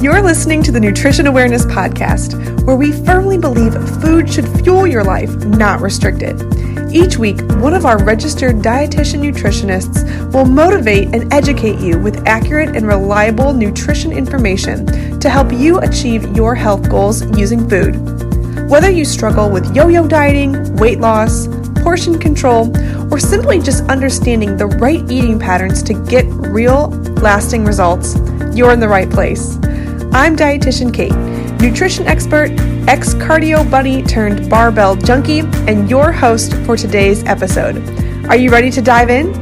You're listening to the Nutrition Awareness Podcast, where we firmly believe food should fuel your life, not restrict it. Each week, one of our registered dietitian nutritionists will motivate and educate you with accurate and reliable nutrition information to help you achieve your health goals using food. Whether you struggle with yo yo dieting, weight loss, portion control, or simply just understanding the right eating patterns to get real, lasting results, you're in the right place. I'm dietitian Kate, nutrition expert, ex cardio bunny turned barbell junkie, and your host for today's episode. Are you ready to dive in?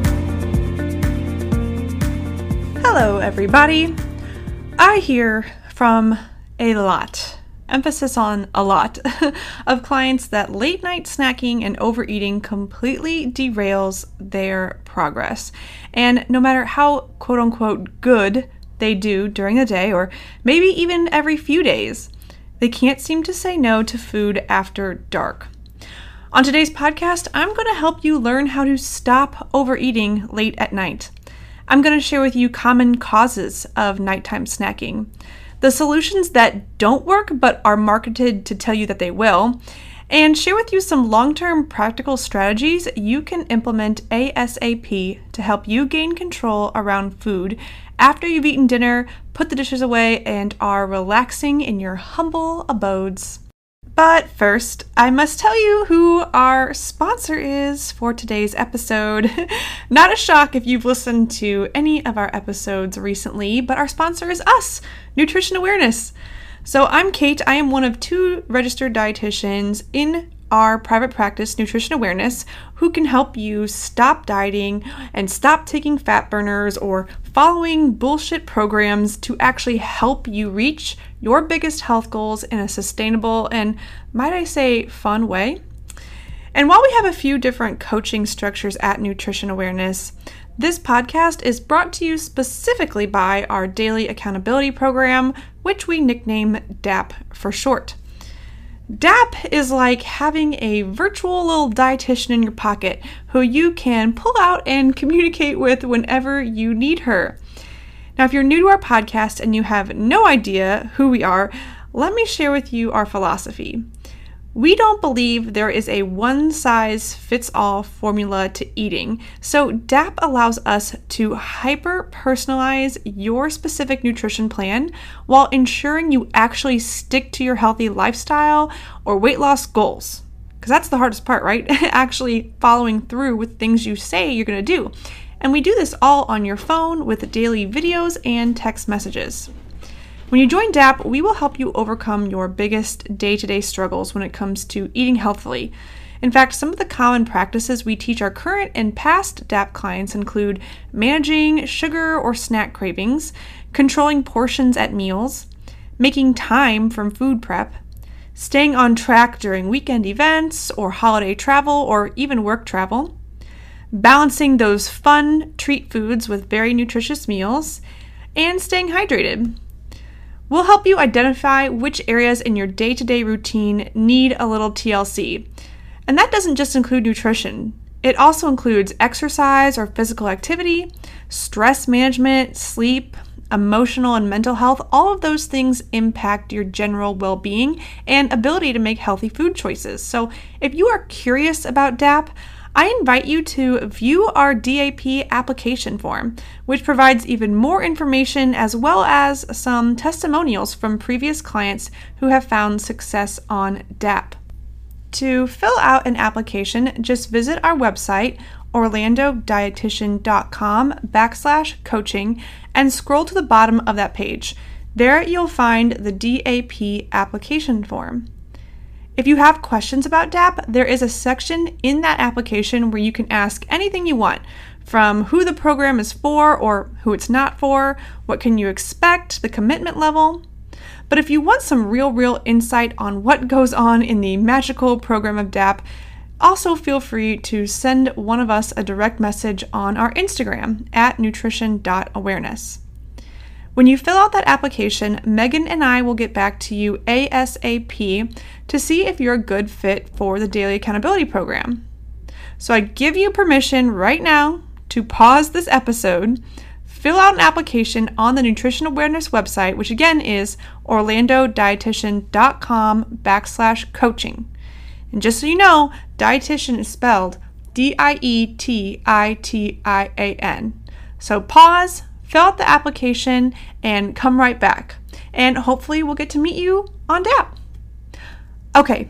Hello, everybody. I hear from a lot, emphasis on a lot, of clients that late night snacking and overeating completely derails their progress. And no matter how quote unquote good they do during the day or maybe even every few days. They can't seem to say no to food after dark. On today's podcast, I'm going to help you learn how to stop overeating late at night. I'm going to share with you common causes of nighttime snacking, the solutions that don't work but are marketed to tell you that they will, and share with you some long term practical strategies you can implement ASAP to help you gain control around food after you've eaten dinner, put the dishes away, and are relaxing in your humble abodes. But first, I must tell you who our sponsor is for today's episode. Not a shock if you've listened to any of our episodes recently, but our sponsor is us, Nutrition Awareness. So I'm Kate. I am one of two registered dietitians in our private practice nutrition awareness who can help you stop dieting and stop taking fat burners or following bullshit programs to actually help you reach your biggest health goals in a sustainable and, might I say, fun way. And while we have a few different coaching structures at Nutrition Awareness, this podcast is brought to you specifically by our daily accountability program, which we nickname DAP for short. DAP is like having a virtual little dietitian in your pocket who you can pull out and communicate with whenever you need her. Now, if you're new to our podcast and you have no idea who we are, let me share with you our philosophy. We don't believe there is a one size fits all formula to eating, so DAP allows us to hyper personalize your specific nutrition plan while ensuring you actually stick to your healthy lifestyle or weight loss goals. Because that's the hardest part, right? actually following through with things you say you're going to do. And we do this all on your phone with daily videos and text messages. When you join DAP, we will help you overcome your biggest day to day struggles when it comes to eating healthily. In fact, some of the common practices we teach our current and past DAP clients include managing sugar or snack cravings, controlling portions at meals, making time from food prep, staying on track during weekend events or holiday travel or even work travel, balancing those fun treat foods with very nutritious meals, and staying hydrated. We'll help you identify which areas in your day to day routine need a little TLC. And that doesn't just include nutrition, it also includes exercise or physical activity, stress management, sleep, emotional and mental health. All of those things impact your general well being and ability to make healthy food choices. So if you are curious about DAP, I invite you to view our DAP application form, which provides even more information as well as some testimonials from previous clients who have found success on DAP. To fill out an application, just visit our website, orlandodietitian.com backslash coaching, and scroll to the bottom of that page. There you'll find the DAP application form. If you have questions about DAP, there is a section in that application where you can ask anything you want from who the program is for or who it's not for, what can you expect, the commitment level. But if you want some real, real insight on what goes on in the magical program of DAP, also feel free to send one of us a direct message on our Instagram at nutrition.awareness. When you fill out that application, Megan and I will get back to you ASAP to see if you're a good fit for the Daily Accountability Program. So I give you permission right now to pause this episode, fill out an application on the Nutrition Awareness website, which again is orlandodietitian.com backslash coaching. And just so you know, dietitian is spelled D I E T I T I A N. So pause, fill out the application, and come right back. And hopefully, we'll get to meet you on DAP. Okay,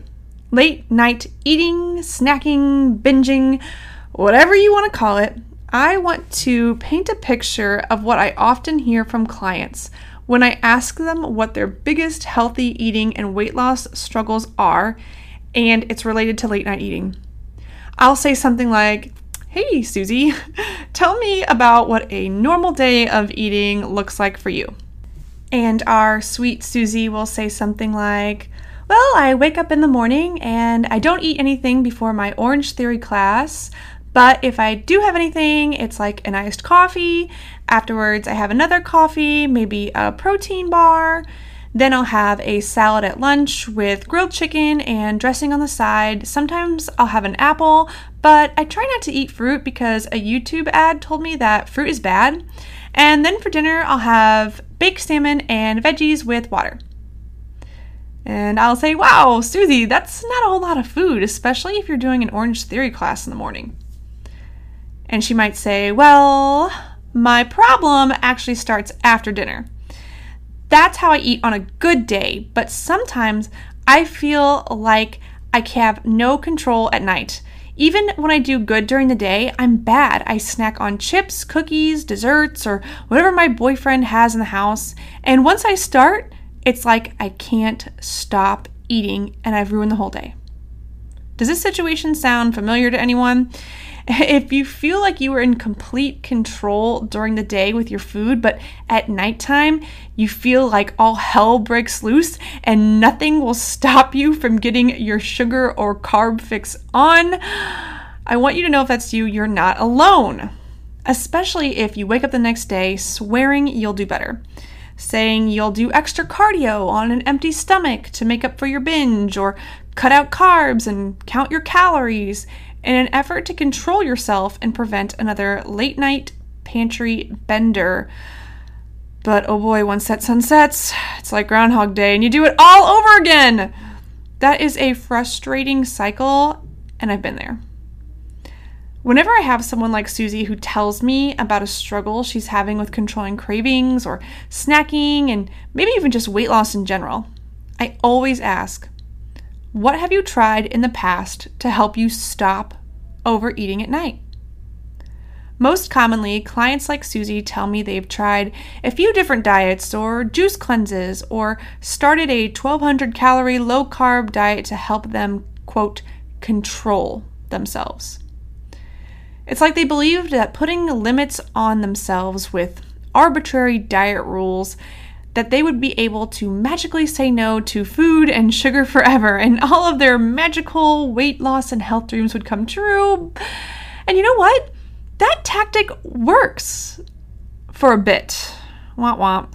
late night eating, snacking, binging, whatever you want to call it. I want to paint a picture of what I often hear from clients when I ask them what their biggest healthy eating and weight loss struggles are, and it's related to late night eating. I'll say something like, Hey, Susie, tell me about what a normal day of eating looks like for you. And our sweet Susie will say something like, Well, I wake up in the morning and I don't eat anything before my Orange Theory class. But if I do have anything, it's like an iced coffee. Afterwards, I have another coffee, maybe a protein bar. Then I'll have a salad at lunch with grilled chicken and dressing on the side. Sometimes I'll have an apple, but I try not to eat fruit because a YouTube ad told me that fruit is bad. And then for dinner, I'll have baked salmon and veggies with water. And I'll say, wow, Susie, that's not a whole lot of food, especially if you're doing an Orange Theory class in the morning. And she might say, Well, my problem actually starts after dinner. That's how I eat on a good day, but sometimes I feel like I have no control at night. Even when I do good during the day, I'm bad. I snack on chips, cookies, desserts, or whatever my boyfriend has in the house. And once I start, it's like I can't stop eating and I've ruined the whole day. Does this situation sound familiar to anyone? If you feel like you are in complete control during the day with your food, but at nighttime you feel like all hell breaks loose and nothing will stop you from getting your sugar or carb fix on, I want you to know if that's you, you're not alone. Especially if you wake up the next day swearing you'll do better saying you'll do extra cardio on an empty stomach to make up for your binge, or cut out carbs and count your calories, in an effort to control yourself and prevent another late night pantry bender. But oh boy, once that sun sets, it's like Groundhog Day and you do it all over again. That is a frustrating cycle, and I've been there. Whenever I have someone like Susie who tells me about a struggle she's having with controlling cravings or snacking and maybe even just weight loss in general, I always ask, what have you tried in the past to help you stop overeating at night? Most commonly, clients like Susie tell me they've tried a few different diets or juice cleanses or started a 1200 calorie low carb diet to help them, quote, control themselves. It's like they believed that putting limits on themselves with arbitrary diet rules that they would be able to magically say no to food and sugar forever, and all of their magical weight loss and health dreams would come true. And you know what? That tactic works for a bit. Womp womp.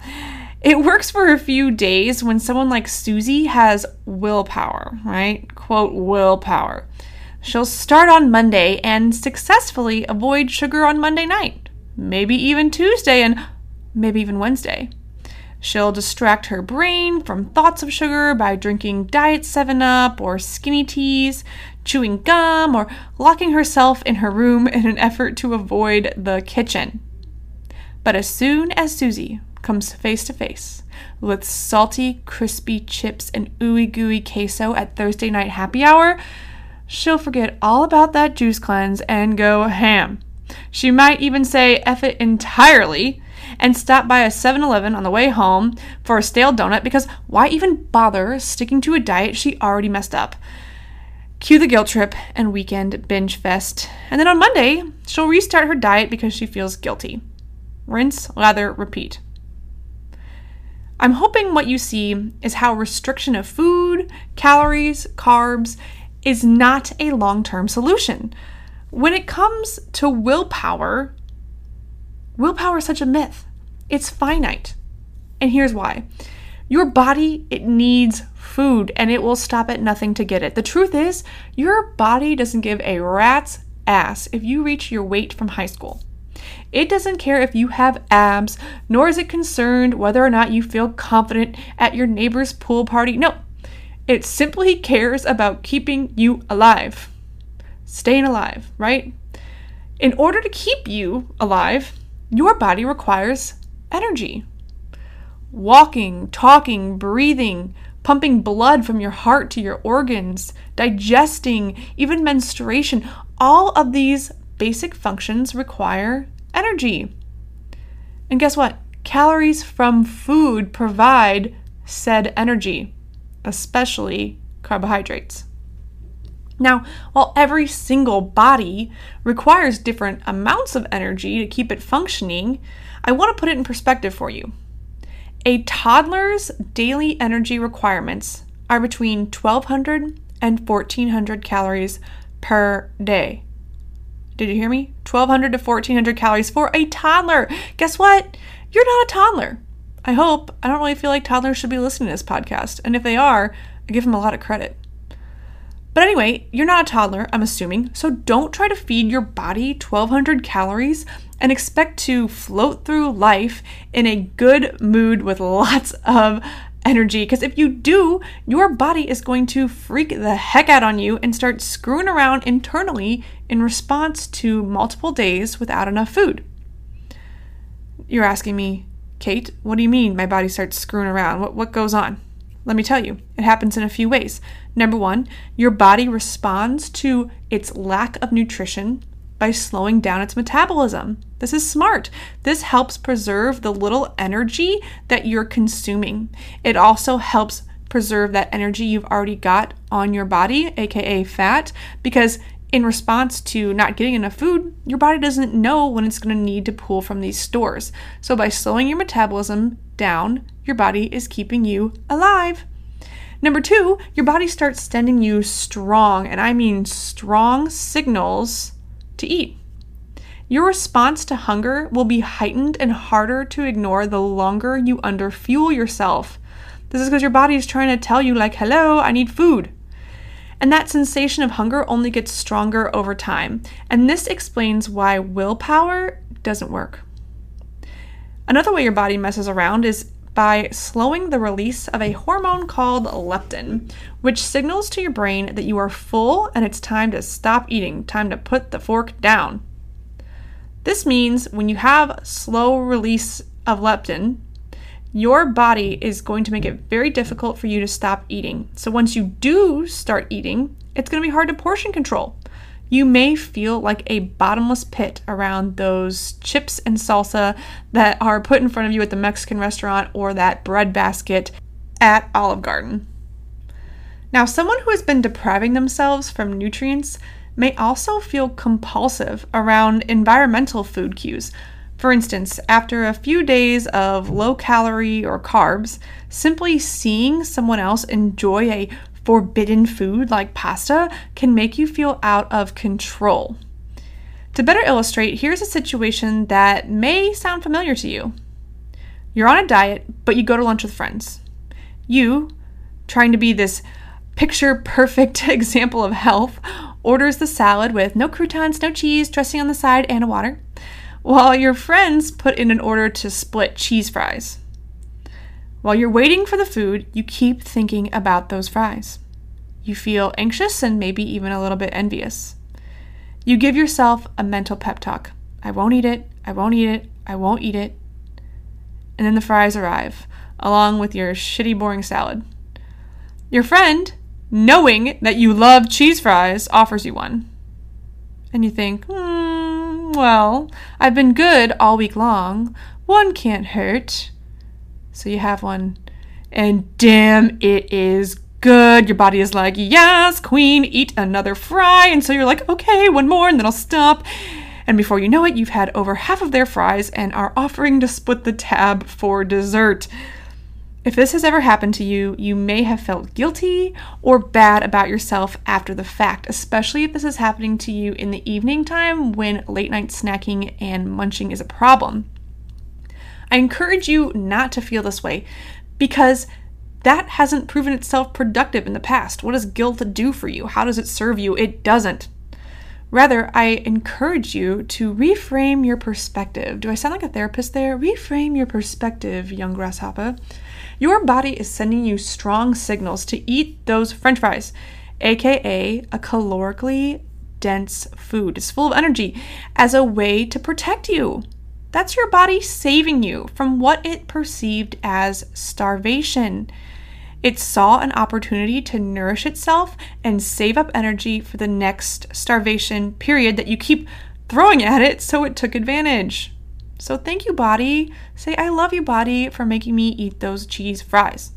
It works for a few days when someone like Susie has willpower, right? Quote, willpower. She'll start on Monday and successfully avoid sugar on Monday night, maybe even Tuesday, and maybe even Wednesday. She'll distract her brain from thoughts of sugar by drinking Diet 7 Up or skinny teas, chewing gum, or locking herself in her room in an effort to avoid the kitchen. But as soon as Susie comes face to face with salty, crispy chips and ooey gooey queso at Thursday night happy hour, she'll forget all about that juice cleanse and go ham. She might even say F it entirely and stop by a 7 Eleven on the way home for a stale donut because why even bother sticking to a diet she already messed up? Cue the guilt trip and weekend binge fest. And then on Monday, she'll restart her diet because she feels guilty. Rinse, lather, repeat. I'm hoping what you see is how restriction of food, calories, carbs is not a long term solution. When it comes to willpower, Willpower is such a myth. It's finite. And here's why. Your body, it needs food and it will stop at nothing to get it. The truth is, your body doesn't give a rat's ass if you reach your weight from high school. It doesn't care if you have abs, nor is it concerned whether or not you feel confident at your neighbor's pool party. No, it simply cares about keeping you alive, staying alive, right? In order to keep you alive, your body requires energy. Walking, talking, breathing, pumping blood from your heart to your organs, digesting, even menstruation, all of these basic functions require energy. And guess what? Calories from food provide said energy, especially carbohydrates. Now, while every single body requires different amounts of energy to keep it functioning, I want to put it in perspective for you. A toddler's daily energy requirements are between 1200 and 1400 calories per day. Did you hear me? 1200 to 1400 calories for a toddler. Guess what? You're not a toddler. I hope. I don't really feel like toddlers should be listening to this podcast. And if they are, I give them a lot of credit. But anyway, you're not a toddler, I'm assuming, so don't try to feed your body 1200 calories and expect to float through life in a good mood with lots of energy. Because if you do, your body is going to freak the heck out on you and start screwing around internally in response to multiple days without enough food. You're asking me, Kate, what do you mean my body starts screwing around? What, what goes on? Let me tell you, it happens in a few ways. Number one, your body responds to its lack of nutrition by slowing down its metabolism. This is smart. This helps preserve the little energy that you're consuming. It also helps preserve that energy you've already got on your body, aka fat, because in response to not getting enough food, your body doesn't know when it's going to need to pull from these stores. So, by slowing your metabolism down, your body is keeping you alive. Number two, your body starts sending you strong, and I mean strong signals to eat. Your response to hunger will be heightened and harder to ignore the longer you underfuel yourself. This is because your body is trying to tell you, like, hello, I need food. And that sensation of hunger only gets stronger over time. And this explains why willpower doesn't work. Another way your body messes around is by slowing the release of a hormone called leptin, which signals to your brain that you are full and it's time to stop eating, time to put the fork down. This means when you have slow release of leptin, your body is going to make it very difficult for you to stop eating. So once you do start eating, it's going to be hard to portion control you may feel like a bottomless pit around those chips and salsa that are put in front of you at the Mexican restaurant or that bread basket at Olive Garden. Now, someone who has been depriving themselves from nutrients may also feel compulsive around environmental food cues. For instance, after a few days of low calorie or carbs, simply seeing someone else enjoy a forbidden food like pasta can make you feel out of control. To better illustrate, here's a situation that may sound familiar to you. You're on a diet, but you go to lunch with friends. You, trying to be this picture perfect example of health, orders the salad with no croutons, no cheese, dressing on the side, and a water, while your friends put in an order to split cheese fries. While you're waiting for the food, you keep thinking about those fries. You feel anxious and maybe even a little bit envious. You give yourself a mental pep talk I won't eat it, I won't eat it, I won't eat it. And then the fries arrive, along with your shitty, boring salad. Your friend, knowing that you love cheese fries, offers you one. And you think, hmm, well, I've been good all week long. One can't hurt. So you have one, and damn, it is good. Your body is like, yes, queen, eat another fry. And so you're like, okay, one more, and then I'll stop. And before you know it, you've had over half of their fries and are offering to split the tab for dessert. If this has ever happened to you, you may have felt guilty or bad about yourself after the fact, especially if this is happening to you in the evening time when late night snacking and munching is a problem. I encourage you not to feel this way because that hasn't proven itself productive in the past. What does guilt do for you? How does it serve you? It doesn't. Rather, I encourage you to reframe your perspective. Do I sound like a therapist there? Reframe your perspective, young grasshopper. Your body is sending you strong signals to eat those french fries, aka a calorically dense food. It's full of energy as a way to protect you. That's your body saving you from what it perceived as starvation. It saw an opportunity to nourish itself and save up energy for the next starvation period that you keep throwing at it, so it took advantage. So thank you, body. Say, I love you, body, for making me eat those cheese fries.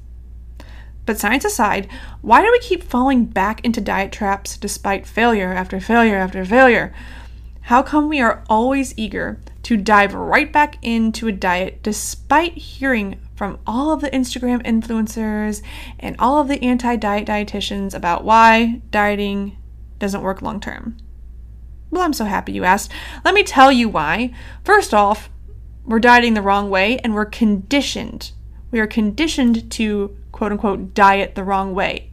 But science aside, why do we keep falling back into diet traps despite failure after failure after failure? How come we are always eager to dive right back into a diet despite hearing from all of the Instagram influencers and all of the anti diet dietitians about why dieting doesn't work long term. Well, I'm so happy you asked. Let me tell you why. First off, we're dieting the wrong way and we're conditioned. We are conditioned to quote unquote diet the wrong way.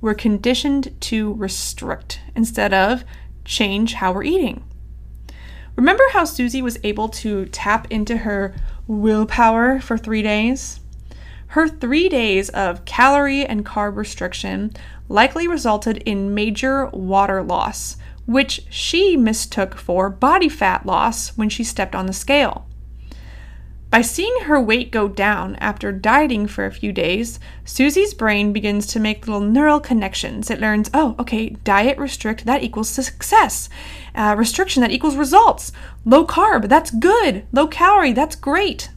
We're conditioned to restrict instead of change how we're eating. Remember how Susie was able to tap into her willpower for three days? Her three days of calorie and carb restriction likely resulted in major water loss, which she mistook for body fat loss when she stepped on the scale. By seeing her weight go down after dieting for a few days, Susie's brain begins to make little neural connections. It learns, oh, okay, diet restrict, that equals success. Uh, restriction, that equals results. Low carb, that's good. Low calorie, that's great.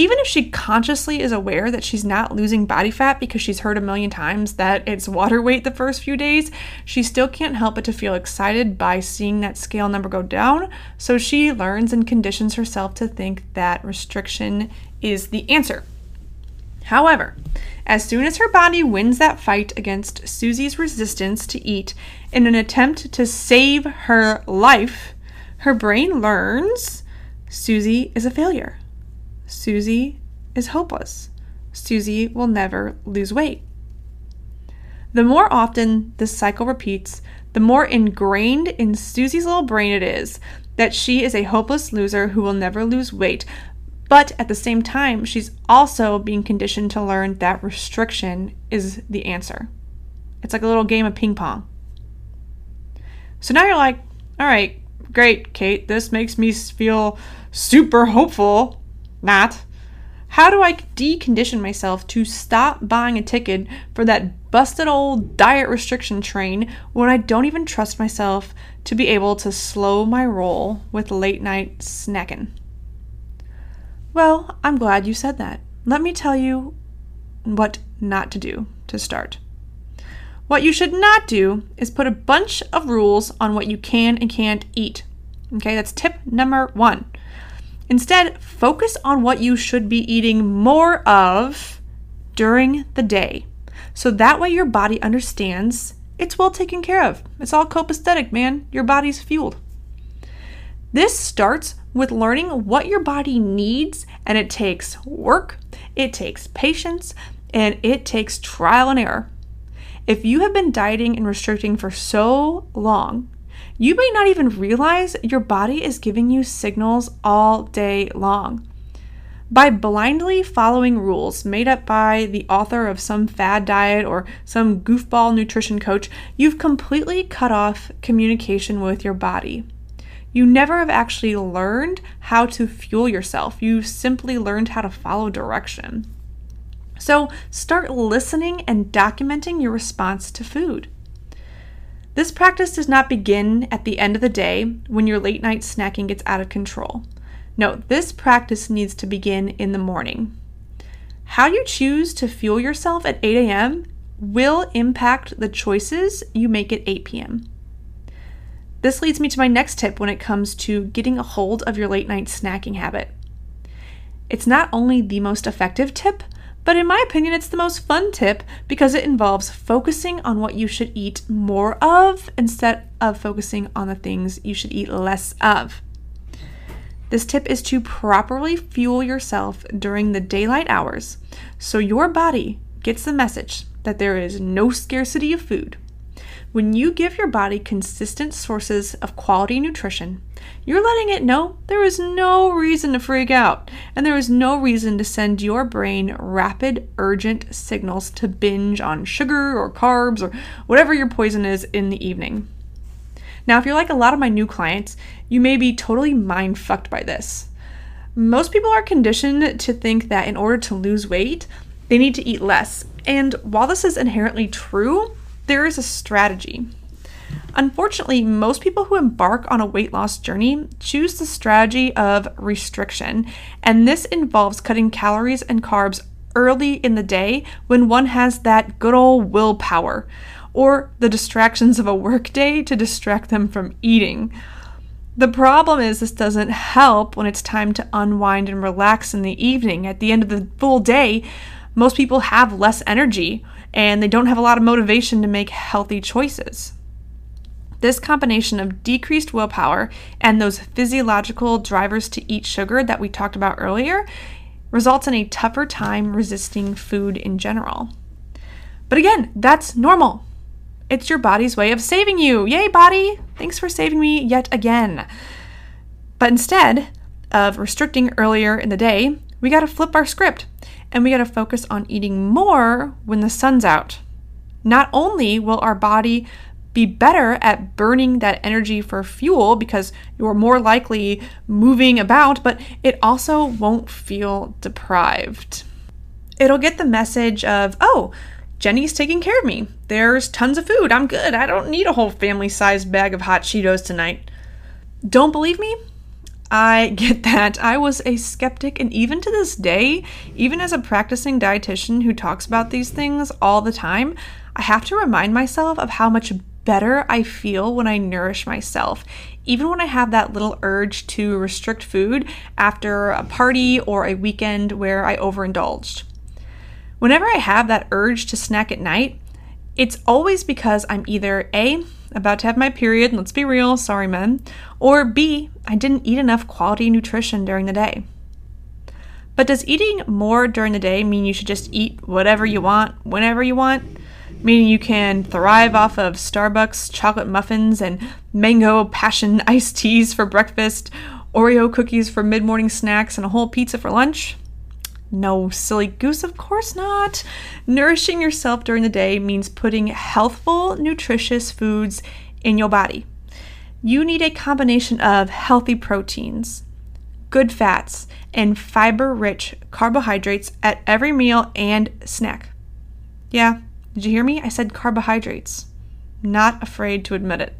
Even if she consciously is aware that she's not losing body fat because she's heard a million times that it's water weight the first few days, she still can't help but to feel excited by seeing that scale number go down. So she learns and conditions herself to think that restriction is the answer. However, as soon as her body wins that fight against Susie's resistance to eat in an attempt to save her life, her brain learns Susie is a failure. Susie is hopeless. Susie will never lose weight. The more often this cycle repeats, the more ingrained in Susie's little brain it is that she is a hopeless loser who will never lose weight. But at the same time, she's also being conditioned to learn that restriction is the answer. It's like a little game of ping pong. So now you're like, all right, great, Kate, this makes me feel super hopeful not. How do I decondition myself to stop buying a ticket for that busted old diet restriction train when I don't even trust myself to be able to slow my roll with late night snacking? Well, I'm glad you said that. Let me tell you what not to do to start. What you should not do is put a bunch of rules on what you can and can't eat. Okay, that's tip number one. Instead, focus on what you should be eating more of during the day. So that way your body understands it's well taken care of. It's all copacetic, man. Your body's fueled. This starts with learning what your body needs, and it takes work, it takes patience, and it takes trial and error. If you have been dieting and restricting for so long, you may not even realize your body is giving you signals all day long. By blindly following rules made up by the author of some fad diet or some goofball nutrition coach, you've completely cut off communication with your body. You never have actually learned how to fuel yourself. You've simply learned how to follow direction. So start listening and documenting your response to food. This practice does not begin at the end of the day when your late night snacking gets out of control. No, this practice needs to begin in the morning. How you choose to fuel yourself at 8 a.m. will impact the choices you make at 8 p.m. This leads me to my next tip when it comes to getting a hold of your late night snacking habit. It's not only the most effective tip, but in my opinion, it's the most fun tip because it involves focusing on what you should eat more of instead of focusing on the things you should eat less of. This tip is to properly fuel yourself during the daylight hours so your body gets the message that there is no scarcity of food. When you give your body consistent sources of quality nutrition, you're letting it know there is no reason to freak out, and there is no reason to send your brain rapid, urgent signals to binge on sugar or carbs or whatever your poison is in the evening. Now, if you're like a lot of my new clients, you may be totally mind fucked by this. Most people are conditioned to think that in order to lose weight, they need to eat less. And while this is inherently true, there is a strategy. Unfortunately, most people who embark on a weight loss journey choose the strategy of restriction, and this involves cutting calories and carbs early in the day when one has that good old willpower, or the distractions of a workday to distract them from eating. The problem is, this doesn't help when it's time to unwind and relax in the evening. At the end of the full day, most people have less energy and they don't have a lot of motivation to make healthy choices. This combination of decreased willpower and those physiological drivers to eat sugar that we talked about earlier results in a tougher time resisting food in general. But again, that's normal. It's your body's way of saving you. Yay, body! Thanks for saving me yet again. But instead of restricting earlier in the day, we got to flip our script and we got to focus on eating more when the sun's out. Not only will our body be better at burning that energy for fuel because you're more likely moving about, but it also won't feel deprived. It'll get the message of, oh, Jenny's taking care of me. There's tons of food. I'm good. I don't need a whole family sized bag of hot Cheetos tonight. Don't believe me? I get that. I was a skeptic, and even to this day, even as a practicing dietitian who talks about these things all the time, I have to remind myself of how much better I feel when I nourish myself. Even when I have that little urge to restrict food after a party or a weekend where I overindulged. Whenever I have that urge to snack at night, it's always because I'm either A, about to have my period, let's be real, sorry men, or B, I didn't eat enough quality nutrition during the day. But does eating more during the day mean you should just eat whatever you want, whenever you want? Meaning you can thrive off of Starbucks chocolate muffins and mango passion iced teas for breakfast, Oreo cookies for mid morning snacks, and a whole pizza for lunch? No, silly goose, of course not. Nourishing yourself during the day means putting healthful, nutritious foods in your body. You need a combination of healthy proteins, good fats, and fiber rich carbohydrates at every meal and snack. Yeah, did you hear me? I said carbohydrates. Not afraid to admit it.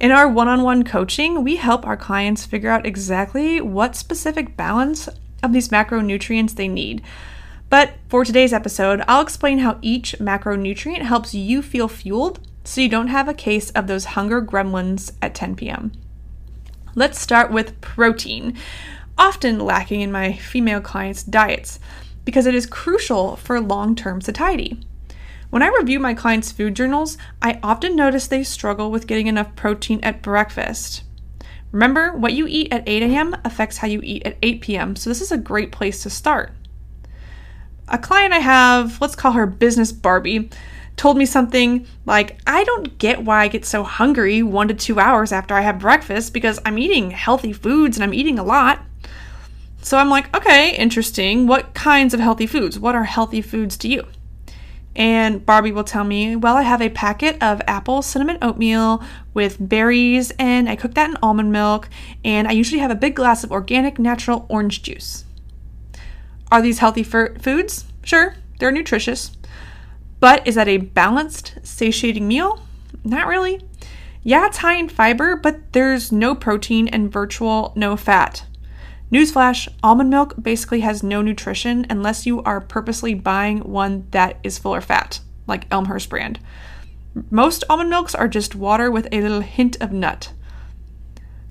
In our one on one coaching, we help our clients figure out exactly what specific balance of these macronutrients they need. But for today's episode, I'll explain how each macronutrient helps you feel fueled so you don't have a case of those hunger gremlins at 10 p.m. Let's start with protein, often lacking in my female clients' diets because it is crucial for long term satiety. When I review my clients' food journals, I often notice they struggle with getting enough protein at breakfast. Remember, what you eat at 8 a.m. affects how you eat at 8 p.m., so this is a great place to start. A client I have, let's call her Business Barbie, told me something like, I don't get why I get so hungry one to two hours after I have breakfast because I'm eating healthy foods and I'm eating a lot. So I'm like, okay, interesting. What kinds of healthy foods? What are healthy foods to you? And Barbie will tell me, well, I have a packet of apple cinnamon oatmeal with berries, and I cook that in almond milk, and I usually have a big glass of organic natural orange juice. Are these healthy foods? Sure, they're nutritious. But is that a balanced, satiating meal? Not really. Yeah, it's high in fiber, but there's no protein and virtual no fat. Newsflash almond milk basically has no nutrition unless you are purposely buying one that is full of fat, like Elmhurst brand. Most almond milks are just water with a little hint of nut.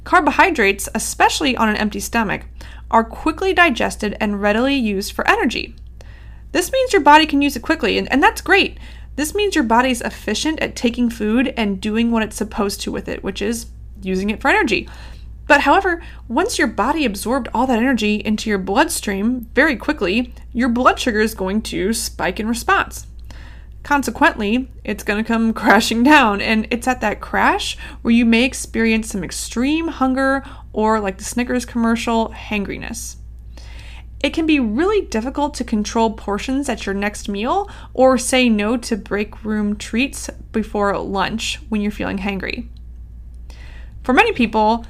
Carbohydrates, especially on an empty stomach, are quickly digested and readily used for energy. This means your body can use it quickly, and, and that's great. This means your body's efficient at taking food and doing what it's supposed to with it, which is using it for energy. But however, once your body absorbed all that energy into your bloodstream very quickly, your blood sugar is going to spike in response. Consequently, it's going to come crashing down, and it's at that crash where you may experience some extreme hunger or, like the Snickers commercial, hangriness. It can be really difficult to control portions at your next meal or say no to break room treats before lunch when you're feeling hangry. For many people,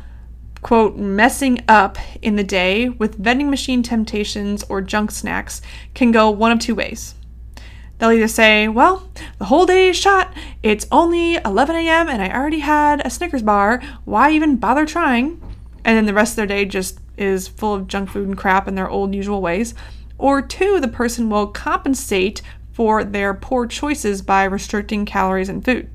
quote, messing up in the day with vending machine temptations or junk snacks can go one of two ways. They'll either say, Well, the whole day is shot. It's only 11 a.m. and I already had a Snickers bar. Why even bother trying? And then the rest of their day just is full of junk food and crap in their old usual ways. Or two, the person will compensate for their poor choices by restricting calories and food.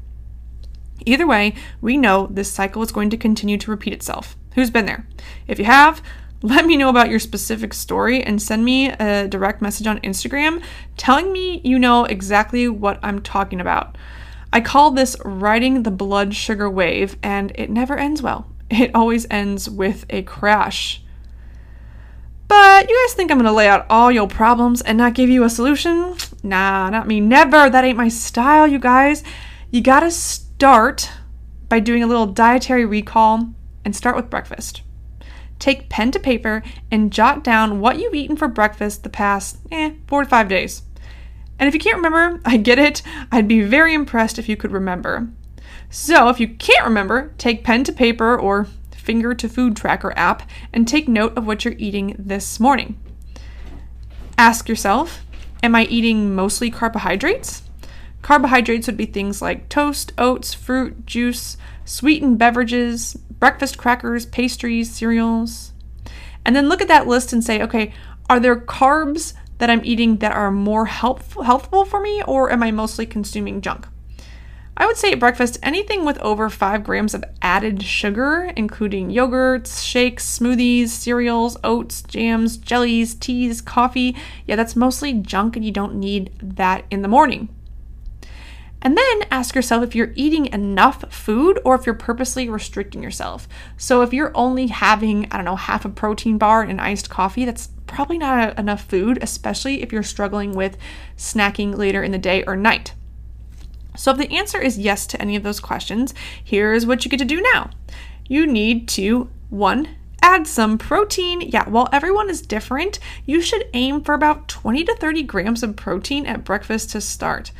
Either way, we know this cycle is going to continue to repeat itself. Who's been there? If you have, let me know about your specific story and send me a direct message on Instagram telling me you know exactly what I'm talking about. I call this riding the blood sugar wave, and it never ends well. It always ends with a crash. But you guys think I'm gonna lay out all your problems and not give you a solution? Nah, not me. Never. That ain't my style, you guys. You gotta start by doing a little dietary recall and start with breakfast. Take pen to paper and jot down what you've eaten for breakfast the past, eh, four to five days. And if you can't remember, I get it. I'd be very impressed if you could remember. So if you can't remember, take pen to paper or finger to food tracker app and take note of what you're eating this morning. Ask yourself, am I eating mostly carbohydrates? Carbohydrates would be things like toast, oats, fruit, juice, sweetened beverages, breakfast crackers, pastries, cereals. And then look at that list and say, okay, are there carbs that I'm eating that are more helpful, healthful for me, or am I mostly consuming junk? I would say at breakfast, anything with over 5 grams of added sugar, including yogurts, shakes, smoothies, cereals, oats, jams, jellies, teas, coffee, yeah, that's mostly junk and you don't need that in the morning. And then ask yourself if you're eating enough food or if you're purposely restricting yourself. So if you're only having, I don't know, half a protein bar and iced coffee, that's probably not enough food, especially if you're struggling with snacking later in the day or night. So if the answer is yes to any of those questions, here's what you get to do now. You need to, one, add some protein. Yeah, while everyone is different, you should aim for about 20 to 30 grams of protein at breakfast to start.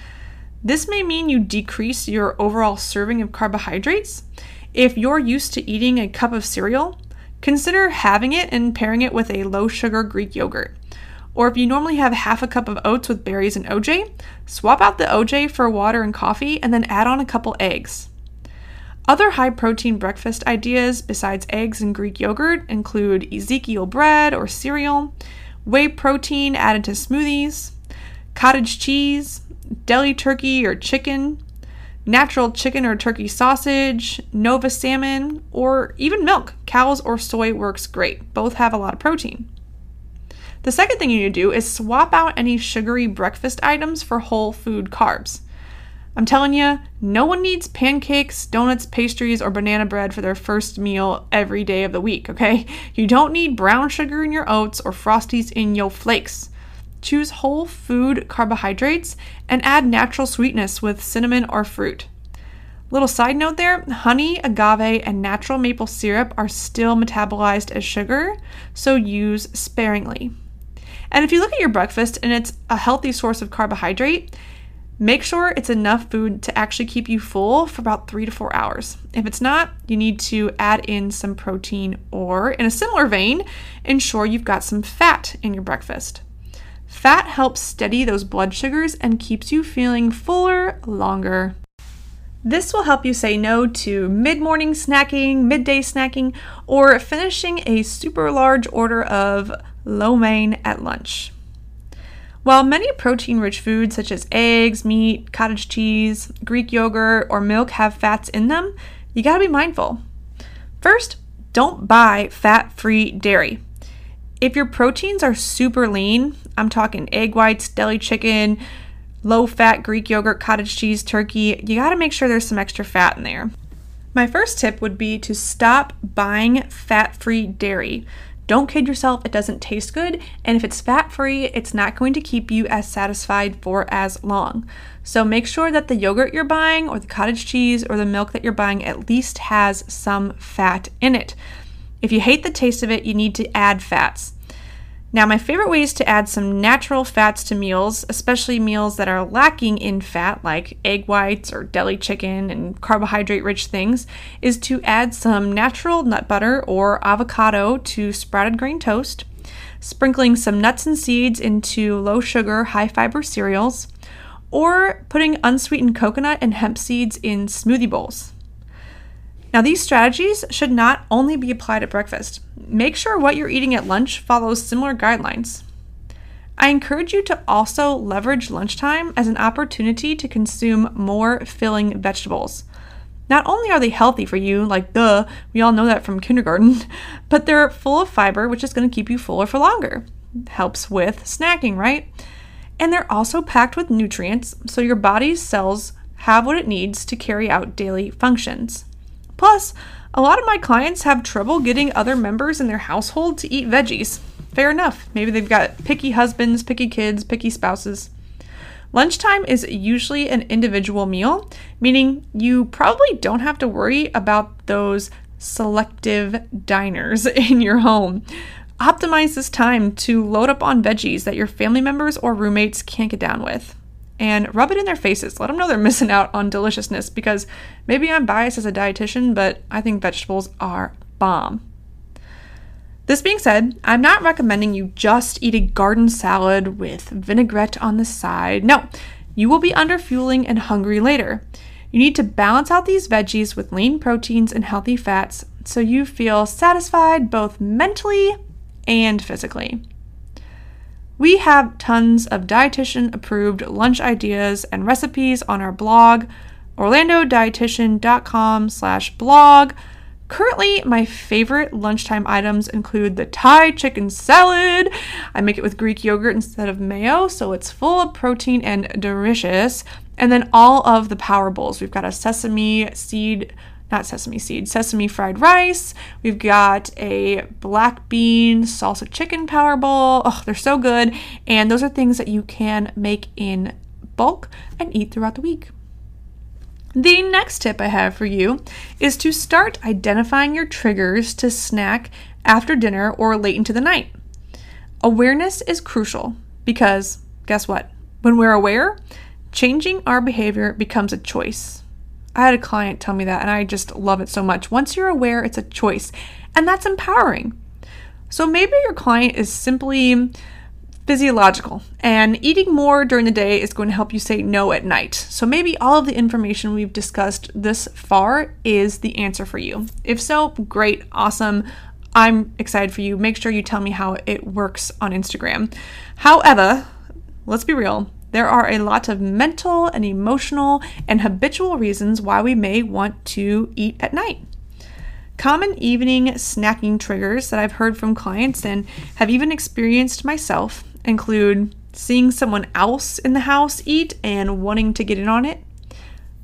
This may mean you decrease your overall serving of carbohydrates. If you're used to eating a cup of cereal, consider having it and pairing it with a low sugar Greek yogurt. Or if you normally have half a cup of oats with berries and OJ, swap out the OJ for water and coffee and then add on a couple eggs. Other high protein breakfast ideas besides eggs and Greek yogurt include Ezekiel bread or cereal, whey protein added to smoothies, cottage cheese, deli turkey or chicken, natural chicken or turkey sausage, Nova salmon, or even milk. Cows or soy works great. Both have a lot of protein. The second thing you need to do is swap out any sugary breakfast items for whole food carbs. I'm telling you, no one needs pancakes, donuts, pastries, or banana bread for their first meal every day of the week, okay? You don't need brown sugar in your oats or frosties in your flakes. Choose whole food carbohydrates and add natural sweetness with cinnamon or fruit. Little side note there honey, agave, and natural maple syrup are still metabolized as sugar, so use sparingly. And if you look at your breakfast and it's a healthy source of carbohydrate, make sure it's enough food to actually keep you full for about three to four hours. If it's not, you need to add in some protein or, in a similar vein, ensure you've got some fat in your breakfast. Fat helps steady those blood sugars and keeps you feeling fuller longer. This will help you say no to mid morning snacking, midday snacking, or finishing a super large order of lo mein at lunch. While many protein rich foods such as eggs, meat, cottage cheese, Greek yogurt, or milk have fats in them, you gotta be mindful. First, don't buy fat free dairy. If your proteins are super lean, I'm talking egg whites, deli chicken, low fat Greek yogurt, cottage cheese, turkey, you gotta make sure there's some extra fat in there. My first tip would be to stop buying fat free dairy. Don't kid yourself, it doesn't taste good. And if it's fat free, it's not going to keep you as satisfied for as long. So make sure that the yogurt you're buying, or the cottage cheese, or the milk that you're buying at least has some fat in it. If you hate the taste of it, you need to add fats. Now, my favorite ways to add some natural fats to meals, especially meals that are lacking in fat, like egg whites or deli chicken and carbohydrate rich things, is to add some natural nut butter or avocado to sprouted grain toast, sprinkling some nuts and seeds into low sugar, high fiber cereals, or putting unsweetened coconut and hemp seeds in smoothie bowls. Now, these strategies should not only be applied at breakfast. Make sure what you're eating at lunch follows similar guidelines. I encourage you to also leverage lunchtime as an opportunity to consume more filling vegetables. Not only are they healthy for you, like duh, we all know that from kindergarten, but they're full of fiber, which is going to keep you fuller for longer. Helps with snacking, right? And they're also packed with nutrients, so your body's cells have what it needs to carry out daily functions. Plus, a lot of my clients have trouble getting other members in their household to eat veggies. Fair enough. Maybe they've got picky husbands, picky kids, picky spouses. Lunchtime is usually an individual meal, meaning you probably don't have to worry about those selective diners in your home. Optimize this time to load up on veggies that your family members or roommates can't get down with and rub it in their faces. Let them know they're missing out on deliciousness because maybe I'm biased as a dietitian, but I think vegetables are bomb. This being said, I'm not recommending you just eat a garden salad with vinaigrette on the side. No, you will be underfueling and hungry later. You need to balance out these veggies with lean proteins and healthy fats so you feel satisfied both mentally and physically. We have tons of dietitian approved lunch ideas and recipes on our blog, orlandodietitian.com slash blog. Currently, my favorite lunchtime items include the Thai chicken salad. I make it with Greek yogurt instead of mayo, so it's full of protein and delicious. And then all of the power bowls. We've got a sesame seed not sesame seed, sesame fried rice. We've got a black bean salsa chicken power bowl. Oh, they're so good. And those are things that you can make in bulk and eat throughout the week. The next tip I have for you is to start identifying your triggers to snack after dinner or late into the night. Awareness is crucial because guess what? When we're aware, changing our behavior becomes a choice. I had a client tell me that, and I just love it so much. Once you're aware, it's a choice, and that's empowering. So maybe your client is simply physiological, and eating more during the day is going to help you say no at night. So maybe all of the information we've discussed this far is the answer for you. If so, great, awesome. I'm excited for you. Make sure you tell me how it works on Instagram. However, let's be real, there are a lot of mental and emotional and habitual reasons why we may want to eat at night. Common evening snacking triggers that I've heard from clients and have even experienced myself include seeing someone else in the house eat and wanting to get in on it,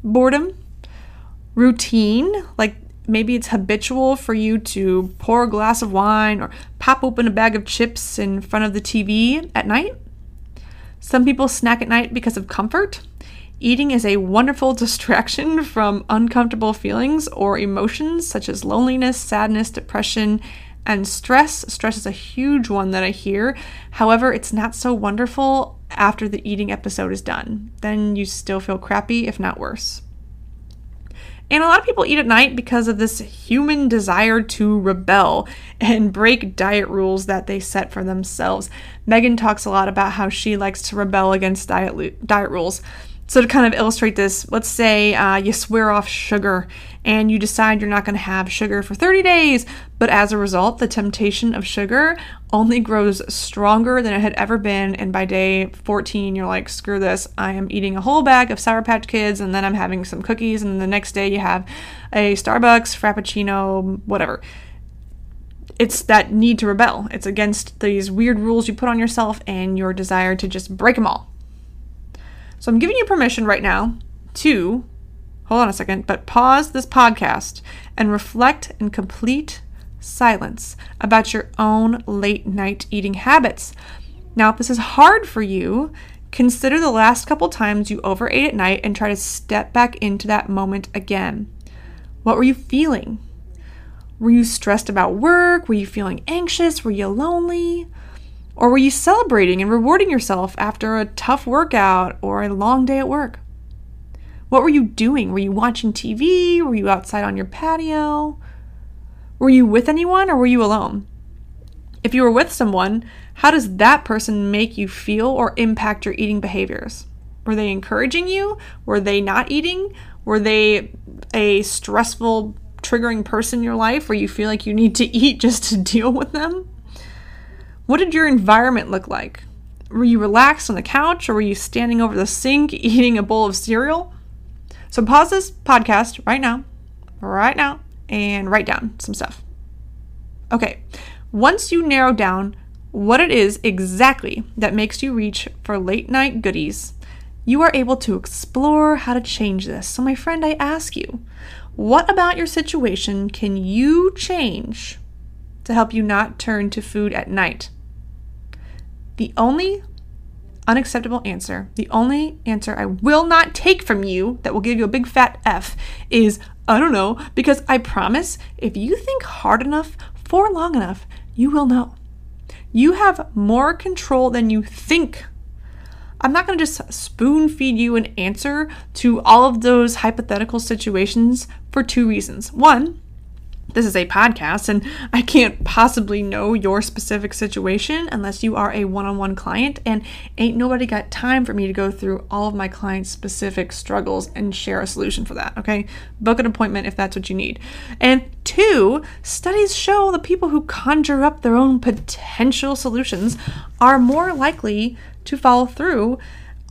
boredom, routine, like maybe it's habitual for you to pour a glass of wine or pop open a bag of chips in front of the TV at night, some people snack at night because of comfort. Eating is a wonderful distraction from uncomfortable feelings or emotions such as loneliness, sadness, depression, and stress. Stress is a huge one that I hear. However, it's not so wonderful after the eating episode is done. Then you still feel crappy, if not worse. And a lot of people eat at night because of this human desire to rebel and break diet rules that they set for themselves. Megan talks a lot about how she likes to rebel against diet, diet rules. So, to kind of illustrate this, let's say uh, you swear off sugar and you decide you're not going to have sugar for 30 days, but as a result, the temptation of sugar only grows stronger than it had ever been. And by day 14, you're like, screw this, I am eating a whole bag of Sour Patch Kids, and then I'm having some cookies, and the next day you have a Starbucks, Frappuccino, whatever. It's that need to rebel. It's against these weird rules you put on yourself and your desire to just break them all. So I'm giving you permission right now to hold on a second, but pause this podcast and reflect in complete silence about your own late night eating habits. Now, if this is hard for you, consider the last couple times you overate at night and try to step back into that moment again. What were you feeling? Were you stressed about work? Were you feeling anxious? Were you lonely? Or were you celebrating and rewarding yourself after a tough workout or a long day at work? What were you doing? Were you watching TV? Were you outside on your patio? Were you with anyone or were you alone? If you were with someone, how does that person make you feel or impact your eating behaviors? Were they encouraging you? Were they not eating? Were they a stressful, triggering person in your life where you feel like you need to eat just to deal with them? What did your environment look like? Were you relaxed on the couch or were you standing over the sink eating a bowl of cereal? So pause this podcast right now, right now, and write down some stuff. Okay, once you narrow down what it is exactly that makes you reach for late night goodies, you are able to explore how to change this. So, my friend, I ask you, what about your situation can you change to help you not turn to food at night? The only unacceptable answer, the only answer I will not take from you that will give you a big fat F is I don't know, because I promise if you think hard enough for long enough, you will know. You have more control than you think. I'm not going to just spoon feed you an answer to all of those hypothetical situations for two reasons. One, this is a podcast and I can't possibly know your specific situation unless you are a one on one client. And ain't nobody got time for me to go through all of my clients' specific struggles and share a solution for that. Okay. Book an appointment if that's what you need. And two, studies show the people who conjure up their own potential solutions are more likely to follow through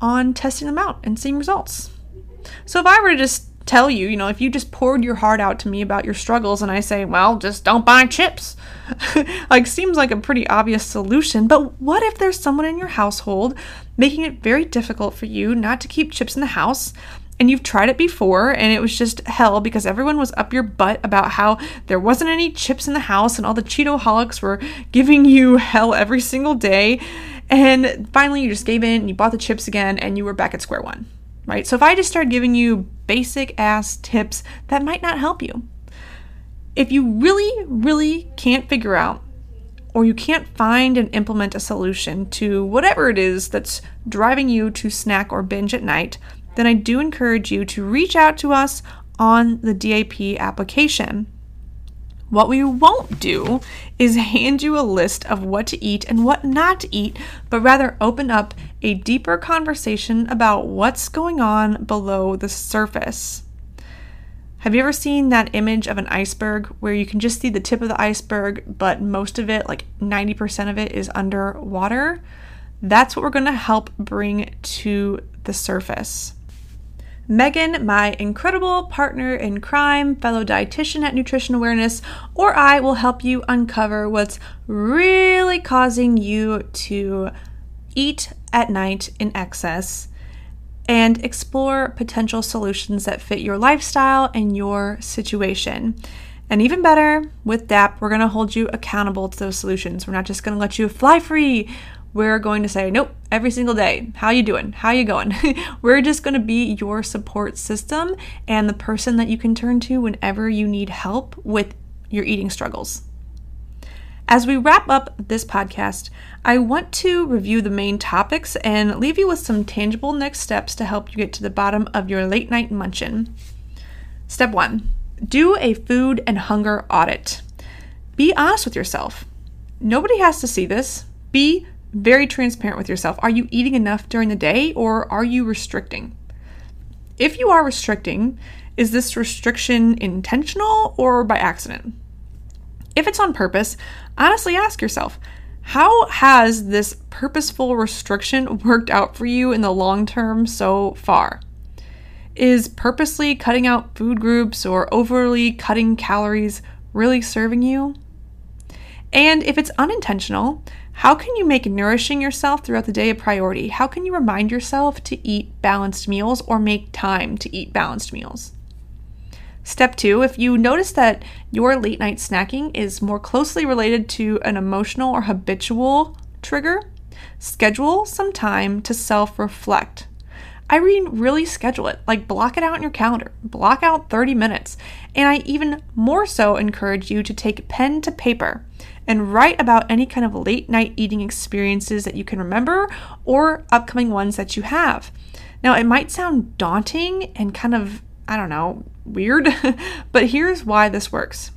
on testing them out and seeing results. So if I were to just tell you, you know, if you just poured your heart out to me about your struggles and I say, well, just don't buy chips, like seems like a pretty obvious solution. But what if there's someone in your household making it very difficult for you not to keep chips in the house? And you've tried it before and it was just hell because everyone was up your butt about how there wasn't any chips in the house and all the Cheeto holics were giving you hell every single day. And finally, you just gave in and you bought the chips again and you were back at square one right? So if I just start giving you basic ass tips, that might not help you. If you really, really can't figure out or you can't find and implement a solution to whatever it is that's driving you to snack or binge at night, then I do encourage you to reach out to us on the DAP application. What we won't do is hand you a list of what to eat and what not to eat, but rather open up a deeper conversation about what's going on below the surface. Have you ever seen that image of an iceberg where you can just see the tip of the iceberg, but most of it, like 90% of it, is underwater? That's what we're going to help bring to the surface. Megan, my incredible partner in crime, fellow dietitian at Nutrition Awareness, or I will help you uncover what's really causing you to eat at night in excess and explore potential solutions that fit your lifestyle and your situation. And even better, with DAP, we're to hold you accountable to those solutions. We're not just to let you fly free. We're going to say nope every single day. How you doing? How you going? We're just to be your support system and the person that you can turn to whenever you need help with your eating struggles as we wrap up this podcast i want to review the main topics and leave you with some tangible next steps to help you get to the bottom of your late night munchin step one do a food and hunger audit be honest with yourself nobody has to see this be very transparent with yourself. Are you eating enough during the day or are you restricting? If you are restricting, is this restriction intentional or by accident? If it's on purpose, honestly ask yourself how has this purposeful restriction worked out for you in the long term so far? Is purposely cutting out food groups or overly cutting calories really serving you? And if it's unintentional, how can you make nourishing yourself throughout the day a priority? How can you remind yourself to eat balanced meals or make time to eat balanced meals? Step two, if you notice that your late night snacking is more closely related to an emotional or habitual trigger, schedule some time to self reflect. I mean, really schedule it. Like, block it out in your calendar. Block out 30 minutes. And I even more so encourage you to take pen to paper and write about any kind of late night eating experiences that you can remember or upcoming ones that you have. Now, it might sound daunting and kind of, I don't know, weird, but here's why this works.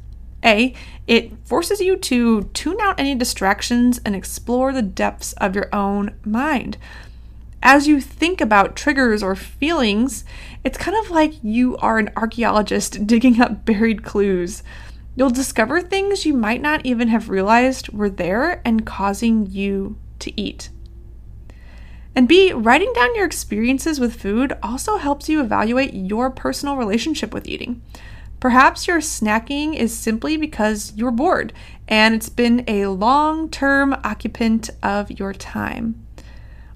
A, it forces you to tune out any distractions and explore the depths of your own mind. As you think about triggers or feelings, it's kind of like you are an archaeologist digging up buried clues. You'll discover things you might not even have realized were there and causing you to eat. And B, writing down your experiences with food also helps you evaluate your personal relationship with eating. Perhaps your snacking is simply because you're bored and it's been a long term occupant of your time.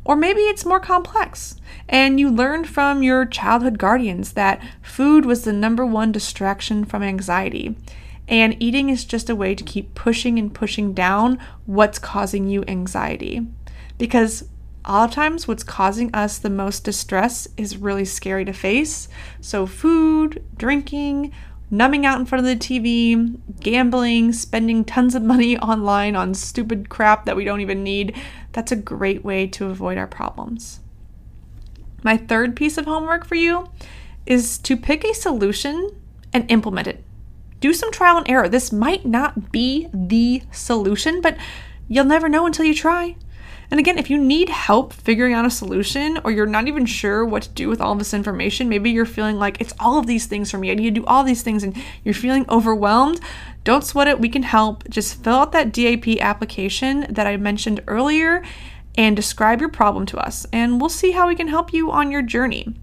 Or maybe it's more complex, and you learned from your childhood guardians that food was the number one distraction from anxiety, and eating is just a way to keep pushing and pushing down what's causing you anxiety. Because a lot of times, what's causing us the most distress is really scary to face. So, food, drinking, numbing out in front of the TV, gambling, spending tons of money online on stupid crap that we don't even need, that's a great way to avoid our problems. My third piece of homework for you is to pick a solution and implement it. Do some trial and error. This might not be the solution, but you'll never know until you try. And again, if you need help figuring out a solution or you're not even sure what to do with all this information, maybe you're feeling like it's all of these things for me. I need to do all these things and you're feeling overwhelmed. Don't sweat it. We can help. Just fill out that DAP application that I mentioned earlier and describe your problem to us, and we'll see how we can help you on your journey.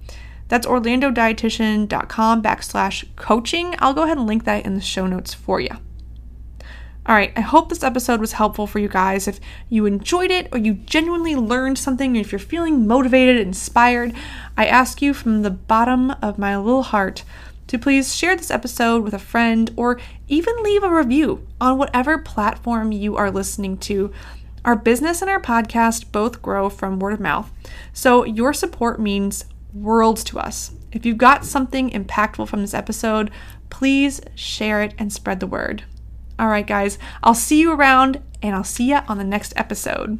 That's orlandodietitian.com backslash coaching. I'll go ahead and link that in the show notes for you. All right, I hope this episode was helpful for you guys. If you enjoyed it or you genuinely learned something, if you're feeling motivated, inspired, I ask you from the bottom of my little heart to please share this episode with a friend or even leave a review on whatever platform you are listening to. Our business and our podcast both grow from word of mouth, so your support means worlds to us. If you've got something impactful from this episode, please share it and spread the word. All right, guys, I'll see you around and I'll see you on the next episode.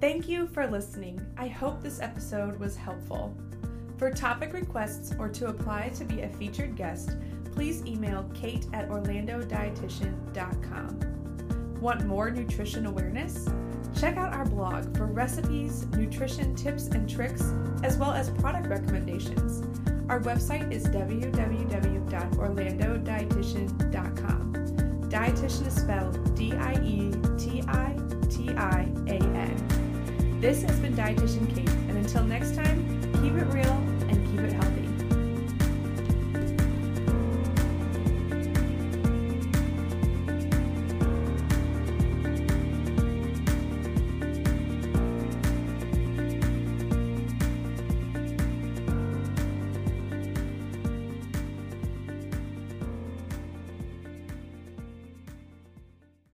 Thank you for listening. I hope this episode was helpful. For topic requests or to apply to be a featured guest, please email kate at orlandodietitian.com. Want more nutrition awareness? Check out our blog for recipes, nutrition tips and tricks, as well as product recommendations. Our website is www.orlandodietitian.com. Dietitian is spelled D I E T I T I A N. This has been Dietitian Kate, and until next time, keep it real and keep it healthy.